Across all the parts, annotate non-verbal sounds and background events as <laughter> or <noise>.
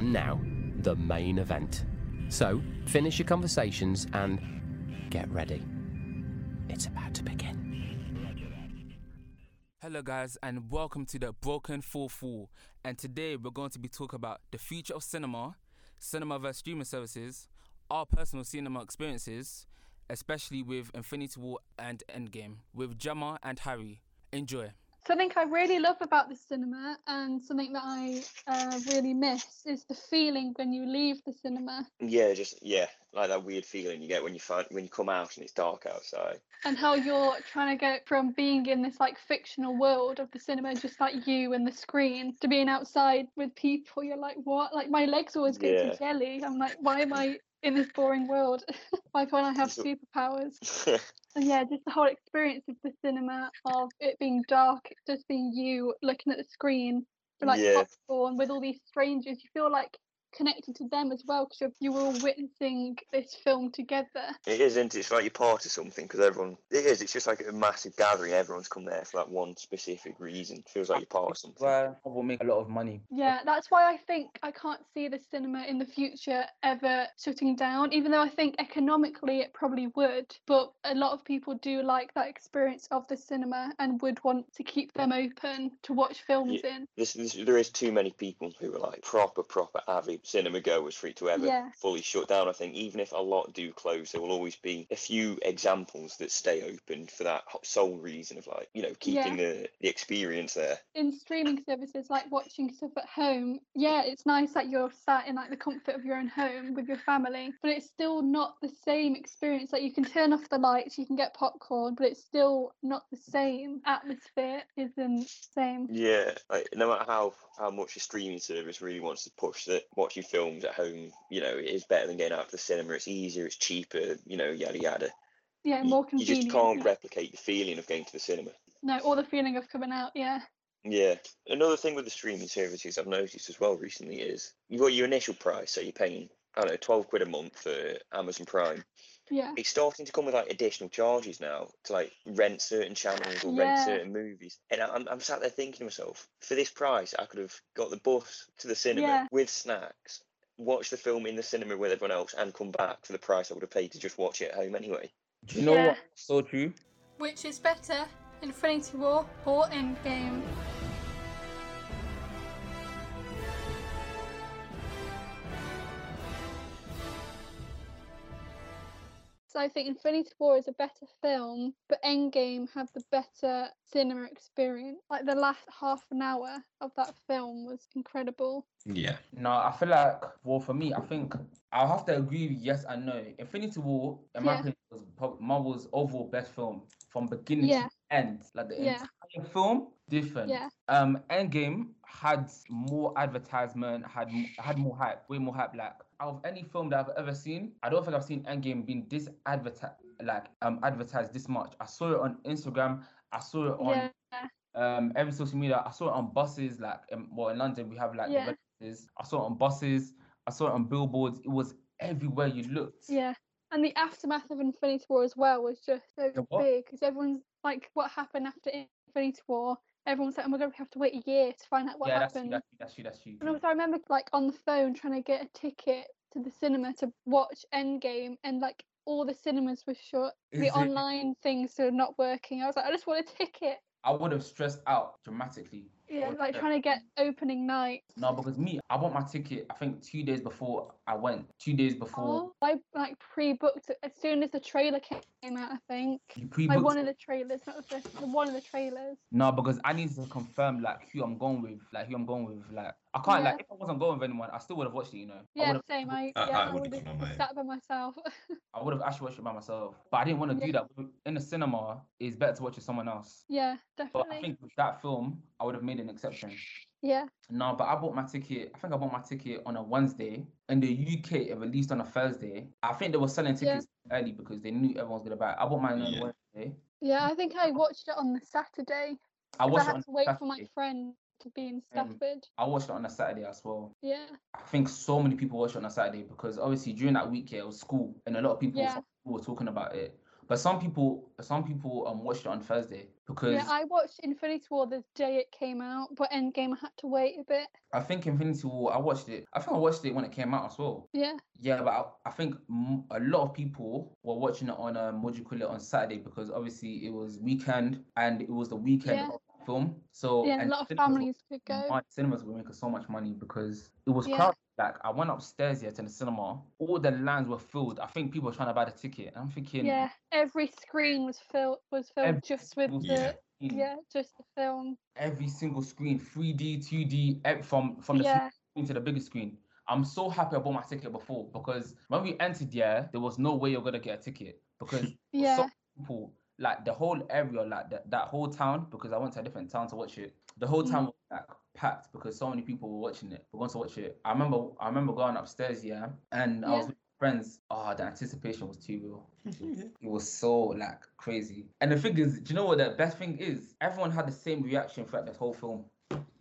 And now, the main event. So, finish your conversations and get ready. It's about to begin. Hello, guys, and welcome to the Broken Fourth Wall. And today we're going to be talking about the future of cinema, cinema versus streaming services, our personal cinema experiences, especially with Infinity War and Endgame, with Gemma and Harry. Enjoy. Something I really love about the cinema and something that I uh, really miss is the feeling when you leave the cinema Yeah, just yeah, like that weird feeling you get when you find when you come out and it's dark outside. and how you're trying to get from being in this like fictional world of the cinema, just like you and the screen, to being outside with people. You're like, what? Like my legs always go Yeah. to jelly. I'm like, why am I in this boring world? <laughs> why can't I have superpowers? <laughs> And yeah, just the whole experience of the cinema, of it being dark, just being you looking at the screen, like Yeah. popcorn with all these strangers. You feel like connected to them as well because you were all witnessing this film together. it is, isn't it? It's like you're part of something because everyone. It is. It's just like a massive gathering. Everyone's come there for that one specific reason. feels like you're part of something. Where will make a lot of money. Yeah, that's why I think I can't see the cinema in the future ever shutting down, even though I think economically it probably would. But a lot of people do like that experience of the cinema and would want to keep them open to watch films in. This, this, there is too many people who are like proper, proper avid cinema goers for it to ever Yeah. fully shut down. I think even if a lot do close, there will always be a few examples that stay open for that sole reason of like you know keeping the the experience there. In streaming services, like watching stuff at home, yeah, it's nice that you're sat in like the comfort of your own home with your family, but it's still not the same experience. Like you can turn off the lights, you can get popcorn, but it's still not the same atmosphere. Isn't the same. Yeah, like no matter how how much a streaming service really wants to push that watching films at home, you know, it is better than going out to the cinema. It's easier, it's cheaper, you know, yada yada. Yeah, You- more you just can't replicate the feeling of going to the cinema. No, or the feeling of coming out. Yeah, Yeah. Another thing with the streaming services I've noticed as well recently is you've got your initial price, so you're paying, I don't know, 12 quid a month for Amazon Prime. Yeah, It's starting to come with like additional charges now to like rent certain channels or Yeah. rent certain movies. And I- I'm, I'm sat there thinking to myself, for this price, I could have got the bus to the cinema Yeah. with snacks, watch the film in the cinema with everyone else, and come back for the price I would have paid to just watch it at home anyway. Do you know Yeah. what? So true. Which is better, Infinity War or Endgame? I think Infinity War is a better film, but Endgame had the better cinema experience. Like the last half an hour of that film was incredible. Yeah. No, I feel like, well, for me, I think I'll have to agree with yes and no. Infinity War, in my Yeah. opinion, was prob- Marvel's overall best film from beginning Yeah. to end. Like the Yeah. entire film, different. Yeah. Um, Endgame had more advertisement, had had more hype, way more hype. Like out of any film that I've ever seen, I don't think I've seen Endgame being this advertised, like um, advertised this much. I saw it on Instagram. I saw it on Yeah. um every social media. I saw it on buses, like um, well in London we have like Yeah. I saw it on buses. I saw it on billboards. It was everywhere you looked. Yeah. And the aftermath of Infinity War as well was just so big because everyone's like, what happened after Infinity War? Everyone's like, oh my god, we have to wait a year to find out what yeah, that's you, happened. that's you, that's you, that's you. And also, I remember like on the phone trying to get a ticket to the cinema to watch Endgame, and like all the cinemas were shut. Is the it? online things were not working. I was like, I just want a ticket. I would have stressed out dramatically. Yeah, like trying to get opening night. No, because me, I bought my ticket. I think two days before I went. Two days before Oh, I like pre-booked as soon as the trailer came out. I think you like pre-booked. one of the trailers, not the first, one of the trailers. No, because I need to confirm like who I'm going with, like who I'm going with. Like I can't Yeah. like if I wasn't going with anyone, I still would have watched it. You know. I Yeah, would've- same. I I- yeah, I I would've would have sat by myself. <laughs> I would have actually watched it by myself, but I didn't want to Yeah. do that. In the cinema, it's better to watch with someone else. yeah, definitely. But. I think with that film, I would have made an exception. Yeah, No, but I bought my ticket. I think I bought my ticket on a Wednesday. In the UK, it released on a Thursday. I think they were selling Yeah. tickets early because they knew everyone was gonna buy it. I bought mine on Yeah. a Wednesday. yeah. I think I watched it on the Saturday. I 'cause watched I it had on to wait Saturday. for my friend to be in Um, Stafford. I watched it on a Saturday as well. Yeah, I think so many people watched it on a Saturday because obviously during that week, yeah, it was school and a lot of people Yeah. were talking about it. But some people, some people um watched it on Thursday because Yeah, I watched Infinity War the day it came out, but Endgame I had to wait a bit. I think Infinity War. I watched it. I think I watched it when it came out as well. Yeah. Yeah, but I, I think a lot of people were watching it on um, what do you call it on Saturday because obviously it was weekend and it was the weekend Yeah. of film. So Yeah, a lot of were- families could go. mon- cinemas were making so much money because it was Yeah. crowded. Like I went upstairs here to the cinema, all the lines were filled. I think people were trying to buy the ticket. I'm thinking, Yeah, every screen was filled was filled Every just with single the Yeah. just the film. every single screen, 3D, 2D, from from the Yeah, screen to the biggest screen. I'm so happy I bought my ticket before because when we entered there, there was no way you're gonna get a ticket because yeah, so people like the whole area, like that that whole town, because I went to a different town to watch it. The whole Mm. town was like packed because so many people were watching it. We're going to watch it. I remember I remember going upstairs, yeah, and I was with friends. Oh, the anticipation was too real. <laughs> It was so like crazy. And the thing is, do you know what the best thing is? Everyone had the same reaction throughout the whole film.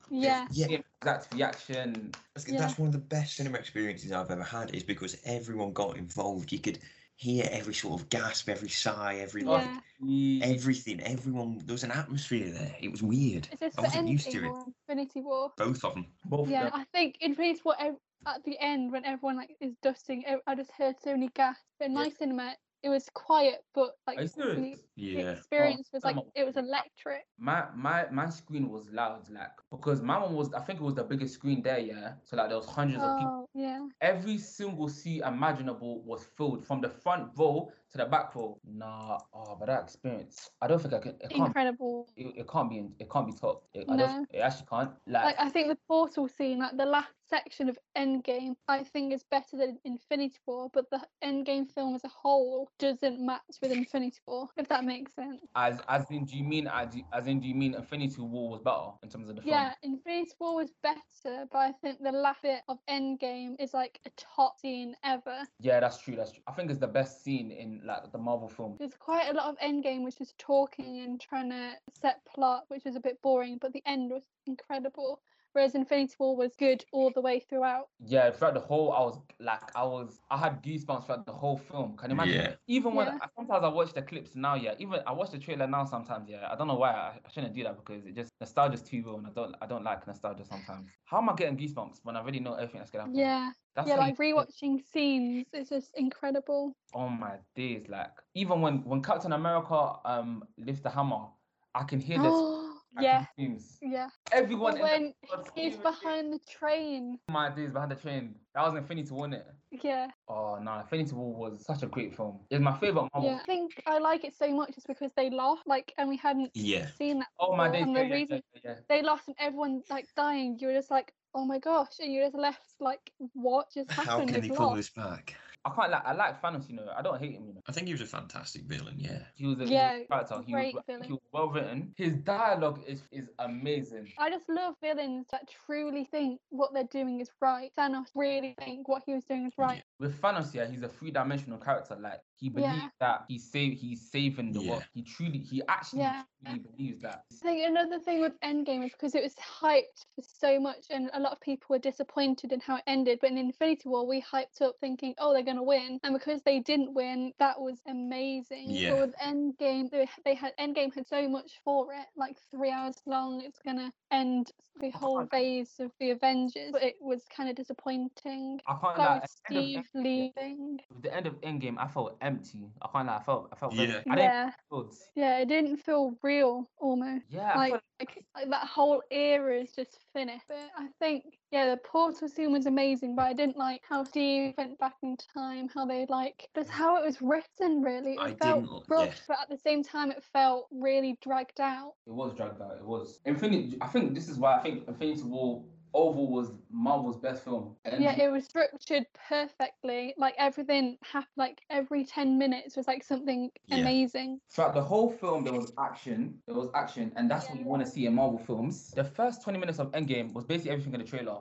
yeah, Yeah. Same exact reaction. That's, Yeah. that's one of the best cinema experiences I've ever had is because everyone got involved. You could hear every sort of gasp, every sigh, every like yeah. Yeah. everything. Everyone there was an atmosphere there. It was weird. Is this I wasn't used to it. Infinity War? Both of them. Both of Yeah, them. I think Infinity War ev- at the end when everyone like is dusting, I just heard so many gasps. In my cinema, it was quiet, but like the, Yeah. experience was like a- it was electric. my my my screen was loud, like because my one was I think it was the biggest screen there, yeah. So like there was hundreds of people. Oh yeah, Every single seat imaginable was filled from the front row to the back row. Nah, oh, but that experience, I don't think I can. It can't. incredible. It, it can't be. It can't be topped. It, I No. It actually can't. Like, Like I think the portal scene, like the last section of Endgame, I think is better than Infinity War, but the Endgame film as a whole doesn't match with Infinity War, if that makes sense. as as in, do you mean as, as in do you mean Infinity War was better in terms of the film? Yeah, Infinity War was better, but I think the last bit of Endgame is like a top scene ever. Yeah, that's true. That's true. I think it's the best scene in like the Marvel film. There's quite a lot of Endgame which is talking and trying to set plot, which was a bit boring, but the end was incredible. Whereas Infinity War was good all the way throughout. Yeah, throughout the whole, I was like, I was, I had goosebumps throughout the whole film. Can you imagine? Yeah. Even when Yeah. I, sometimes I watch the clips now, yeah. Even I watch the trailer now sometimes, yeah. I don't know why I, I shouldn't do that because it just nostalgia's too real, and I don't, I don't like nostalgia sometimes. How am I getting goosebumps when I already know everything that's gonna happen? Yeah, That's yeah, how like rewatching scenes is just incredible. Oh my days! Like even when when Captain America um lifts the hammer, I can hear this. <gasps> yeah, Screams. yeah. Everyone Or in the when he's behind the train. My days behind the train. That was Infinity War, wasn't it? Yeah, Oh no, Infinity War was such a great film. It's my favorite Marvel. yeah. I think I like it so much just because they lost, like, and we hadn't Yeah. seen that. Oh my before, days! and Yeah, the yeah, reason yeah, yeah. they lost and everyone like dying, you were just like, oh my gosh, and you're just left like, what just happened? How happened? can They've pull this back? I can't like I like Thanos, you know. I don't hate him, you know. I think he was a fantastic villain. Yeah. He was a he was a Yeah, character. He was, great villain. he was well written. His dialogue is is amazing. I just love villains that truly think what they're doing is right. Thanos really think what he was doing is right. With Thanos, yeah, he's a three dimensional character. Like he believes Yeah. that he's save he's saving the world. He truly he actually Yeah. truly believes that. I think another thing with Endgame is because it was hyped for so much, and a lot of people were disappointed in how it ended. But in Infinity War, we hyped up thinking, oh, they're going to win. And because they didn't win, that was amazing. Yeah. But with Endgame, they, they had Endgame had so much for it, like three hours long. It's going to end the whole phase of the Avengers, but it was kind of disappointing. I can't Like lie. with at the end of Steve leaving. With the end of Endgame, I felt empty. I can't lie. I felt I felt very, Yeah. I didn't Yeah, feel yeah, it didn't feel real almost. Yeah, like, felt like like that whole era is just finished. But I think yeah, the portal scene was amazing, but I didn't like how Steve went back in time, how they like just how it was written. Really, it I felt didn't rushed, yeah. but at the same time, it felt really dragged out. it was dragged out. It was Infinity. I think this is why I think Infinity War overall was Marvel's best film. And Yeah, it was structured perfectly. Like everything happened. Like every ten minutes was like something Yeah. amazing. Throughout the whole film, there was action. There was action, and that's what you want to see in Marvel films. The first 20 minutes of Endgame was basically everything in the trailer.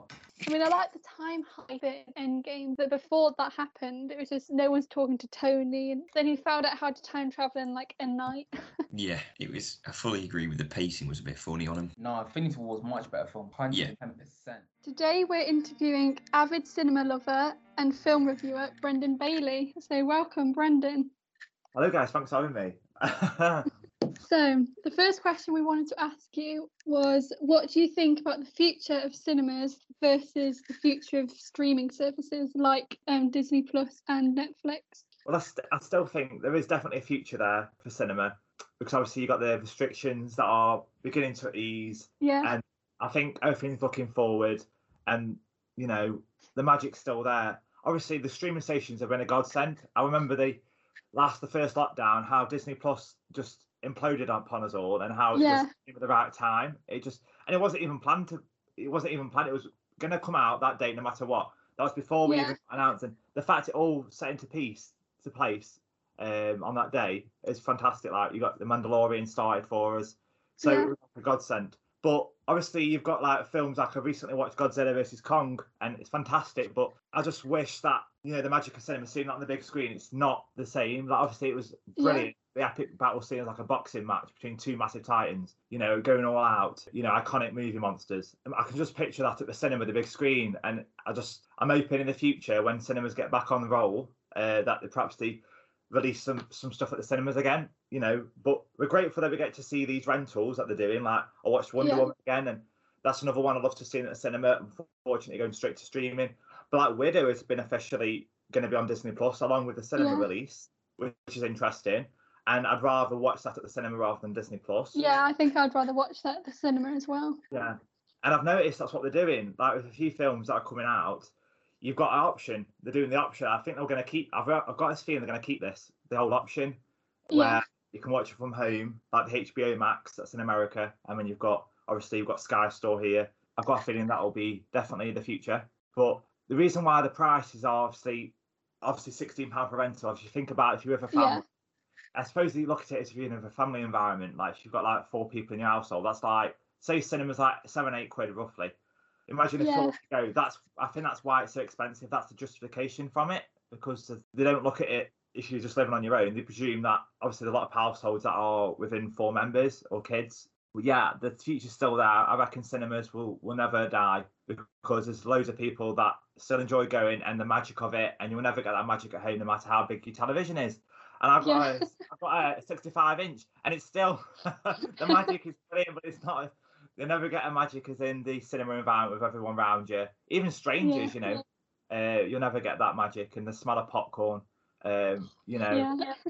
I mean, I like the time hype in Endgame, but before that happened, it was just no one's talking to Tony, and then he found out how to time travel in like a night. <laughs> Yeah. It was. I fully agree with the pacing was a bit funny on him. No, Infinity War was much better film. 110%. Today we're interviewing avid cinema lover and film reviewer Brenden Bailey. So welcome, Brenden. Hello, guys. Thanks for having me. <laughs> So, the first question we wanted to ask you was what do you think about the future of cinemas versus the future of streaming services like um, Disney Plus and Netflix? well, I, st- I still think there is definitely a future there for cinema because obviously you've got the restrictions that are beginning to ease. Yeah. And I think everything's looking forward, and you know the magic's still there. Obviously, the streaming stations have been a godsend. I remember the last, the first lockdown, how Disney Plus just imploded upon us all, and how it Yeah. just at the right time. It just, and it wasn't even planned to. It wasn't even planned. It was going to come out that date, no matter what. That was before we Yeah. even announced, and the fact it all set into piece to place um, on that day is fantastic. Like you got the Mandalorian started for us, so Yeah. it was a godsend. But obviously, you've got like films like I recently watched Godzilla versus Kong, and it's fantastic. But I just wish that you know the magic of cinema, seeing that on the big screen, it's not the same. Like obviously, it was Yeah. brilliant. The epic battle scene was like a boxing match between two massive titans, you know, going all out, you know, iconic movie monsters. I can just picture that at the cinema, the big screen, and I just, I'm hoping in the future when cinemas get back on the roll, uh, that they perhaps they release some some stuff at the cinemas again, you know. But we're grateful that we get to see these rentals that they're doing. Like I watched Wonder Yeah. Woman again, and that's another one I love to see in the cinema. Unfortunately, going straight to streaming. Black Widow has been officially going to be on Disney Plus along with the cinema Yeah. release, which is interesting. And I'd rather watch that at the cinema rather than Disney Plus. Yeah, I think I'd rather watch that at the cinema as well. Yeah. And I've noticed that's what they're doing. Like with a few films that are coming out, you've got an option. They're doing the option. I think they're going to keep. I've, I've got this feeling they're going to keep this the whole option where Yeah. You can watch it from home, like the HBO Max that's in America. And then you've got obviously you've got Sky Store here. I've got a feeling that will be definitely the future. But the reason why the prices are obviously obviously sixteen pound for rental. If you think about it, if you have a family. Yeah. I suppose you look at it as if you're in a family environment, like if you've got like four people in your household, that's like say cinema's like seven, eight quid roughly. Imagine if Yeah. go. That's I think that's why it's so expensive. That's the justification from it because they don't look at it if you're just living on your own. They presume that obviously there's a lot of households that are within four members or kids. But yeah, the future's still there. I reckon cinemas will will never die because there's loads of people that still enjoy going and the magic of it, and you'll never get that magic at home no matter how big your television is. And I've got, Yeah. a, I've got a 65 inch, and it's still <laughs> the magic is brilliant, but it's not. They never get a magic as in the cinema environment with everyone around you, even strangers. You know, uh, you'll never get that magic and the smell of popcorn. Um, you know, Yeah. <laughs>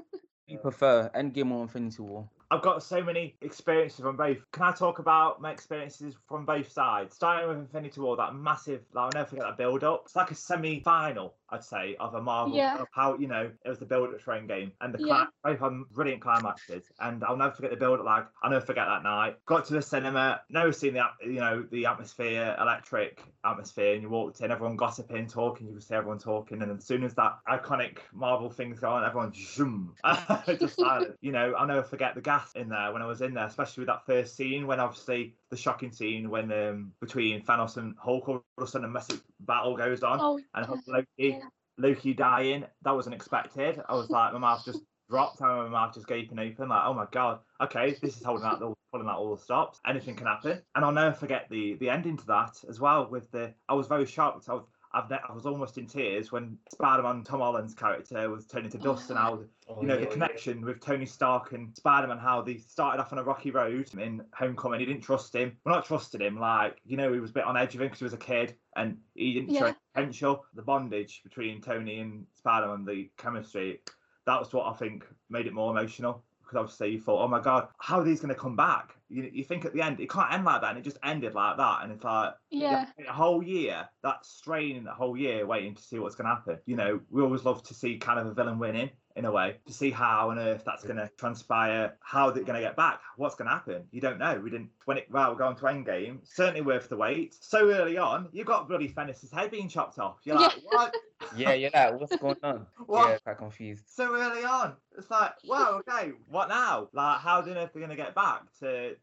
You prefer Endgame or Infinity War? I've got so many experiences from both. Can I talk about my experiences from both sides? Starting with Infinity War, that massive, like, I'll never forget that build up. It's like a semi final, I'd say, of a Marvel. Yeah. Of how, you know, it was the build up train game and the Yeah. both on brilliant climaxes. And I'll never forget the build up, like, I'll never forget that night. Got to the cinema, never seen the, you know, the atmosphere, electric atmosphere, and you walked in, everyone gossiping, talking, you could see everyone talking. And as soon as that iconic Marvel thing's gone, everyone zoom, <laughs> just silent. You know, I'll never forget the gas in there when I was in there, especially with that first scene when obviously the shocking scene when um between Thanos and Hulk all of a sudden a massive battle goes on Oh, and. Loki yeah. Loki dying. That was unexpected. I was like, my mouth just <laughs> dropped. I my mouth just gaping open, like, oh my god, okay, this is holding out, the, pulling out all the stops. Anything can happen. And I'll never forget the the ending to that as well. With the, I was very shocked. I was, I've ne- I was almost in tears when Spider-Man Tom Holland's character was turning to dust, and how oh, you know the connection with Tony Stark and Spider-Man, how they started off on a rocky road in Homecoming. He didn't trust him. Well, not trusted him. Like you know, he was a bit on edge of him because he was a kid, and he didn't show Yeah. any potential. The bondage between Tony and Spider-Man, the chemistry, that was what I think made it more emotional. Because obviously you thought, oh my god, how are these going to come back? You, you think at the end it can't end like that, and it just ended like that, and it's like Yeah. a whole year, that strain in the whole year waiting to see what's going to happen. You know, we always love to see kind of a villain winning in a way, to see how on earth that's going to transpire, how they're going to get back, what's going to happen. You don't know. We didn't, when it, right, we're going to Endgame, certainly worth the wait. So early on, you got bloody Thanos's head being chopped off. You're like, Yeah. what? <laughs> Yeah, you're like, what's going on? <laughs> What? Yeah, quite confused. so early on. It's like, wow, okay, what now? Like, how do you know if they're going to get back to?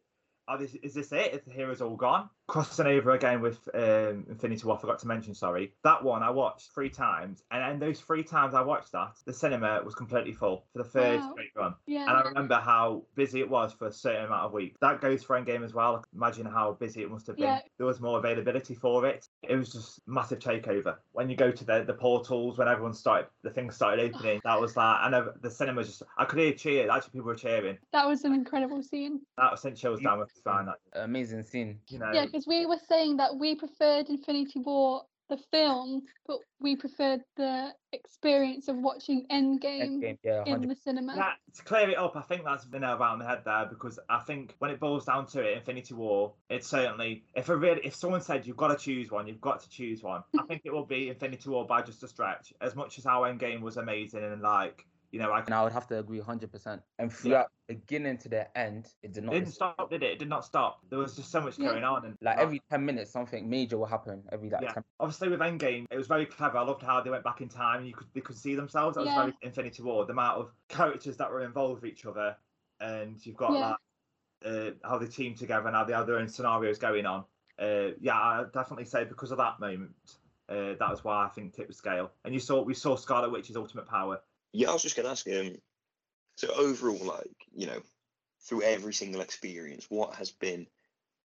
Oh, this, is this it? Is the heroes all gone? Crossing over again with um, Infinity War, I forgot to mention, sorry. That one I watched three times, and in those three times I watched that, the cinema was completely full for the third Wow. straight run. Yeah. And I remember how busy it was for a certain amount of weeks. That goes for Endgame as well. Imagine how busy it must have been. Yeah. There was more availability for it. It was just massive takeover. When you go to the, the portals, when everyone started, the things started opening, that was like, I know the cinema just, I could hear cheers. Actually, people were cheering. That was an incredible scene. That sent chills down my spine. That, Amazing scene. you know, Yeah, because we were saying that we preferred Infinity War, the film, but we preferred the experience of watching Endgame, Endgame, yeah, in the cinema. Yeah, to clear it up, I think that's the nail about the head there because I think when it boils down to it, Infinity War, it's certainly if a really if someone said you've got to choose one, you've got to choose one. I think it will be Infinity War by just a stretch. As much as our Endgame was amazing and like you know, I And I would have to agree 100%. And throughout beginning to the end, it did it not. didn't dis- stop, did it? It did not stop. There was just so much Yeah. going on and Like every 10 minutes, something major will happen. Every like yeah. 10 Obviously, with Endgame, it was very clever. I loved how they went back in time and you could they could see themselves. That was very Infinity War. The amount of characters that were involved with each other, and you've got Yeah. like uh, how they team together and how they have their own scenarios going on. Uh, yeah, I definitely say because of that moment, uh, that was why I think tip was scale. And you saw we saw Scarlet Witch's ultimate power. Yeah, I was just going to ask him. So overall, like you know, through every single experience, what has been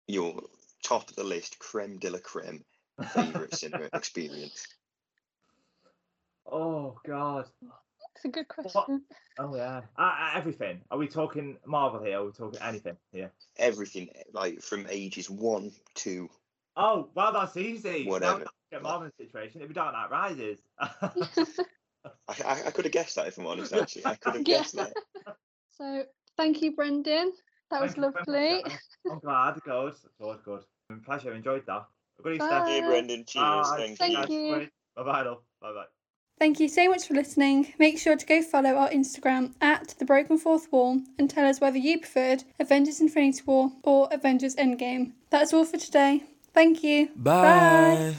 your top of the list, creme de la creme, favorite <laughs> cinema experience? Oh God. It's a good question. Oh yeah. Uh, uh, everything. Are we talking Marvel here? Are we talking anything here? Everything, like from ages one to Oh well, that's easy. Whatever. we have to Get Marvel situation. It'd be Dark Knight Rises. <laughs> <laughs> I, I, I could have guessed that if I'm honest. <laughs> Actually, I <laughs> could have Yeah. guessed that. so thank you, Brenden. That was Thank you very lovely. much. I'm glad. Good. Good. Good. Been a pleasure. Enjoyed that. Good Easter. Bye. Hey, Brenden. Cheers. Bye. Thank, Thank you. you. Bye bye. Bye bye. Thank you so much for listening. Make sure to go follow our Instagram at The Broken Fourth Wall and tell us whether you preferred Avengers Infinity War or Avengers Endgame. That's all for today. Thank you. Bye.